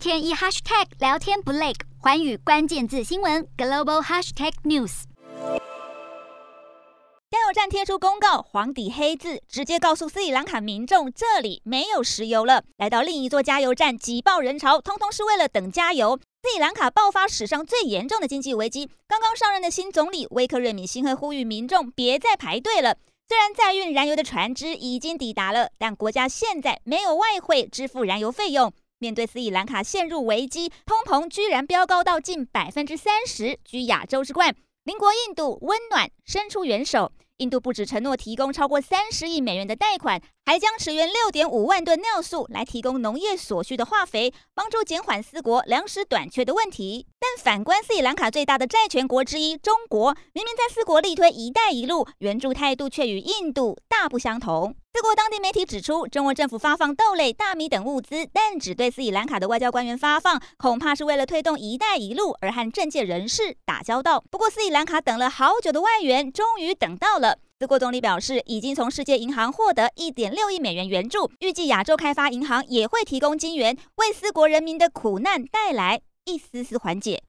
天一 hashtag 聊天不累，寰宇关键字新闻 global hashtag news。加油站贴出公告，黄底黑字直接告诉斯里兰卡民众，这里没有石油了。来到另一座加油站，挤爆人潮，通通是为了等加油。斯里兰卡爆发史上最严重的经济危机，刚刚上任的新总理威克瑞米辛赫呼吁民众别再排队了。虽然载运燃油的船只已经抵达了，但国家现在没有外汇支付燃油费用。面对斯里兰卡陷入危机，通膨居然飙高到近百分之三十，居亚洲之冠。邻国印度温暖伸出援手。印度不止承诺提供超过三十亿美元的贷款，还将驰援六点五万吨尿素来提供农业所需的化肥，帮助减缓四国粮食短缺的问题。但反观斯里兰卡最大的债权国之一中国，明明在四国力推“一带一路”，援助态度却与印度大不相同。四国当地媒体指出，中国政府发放豆类、大米等物资，但只对斯里兰卡的外交官员发放，恐怕是为了推动“一带一路”而和政界人士打交道。不过，斯里兰卡等了好久的外援，终于等到了。四国总理表示，已经从世界银行获得一点六亿美元援助，预计亚洲开发银行也会提供金援，为四国人民的苦难带来一丝丝缓解。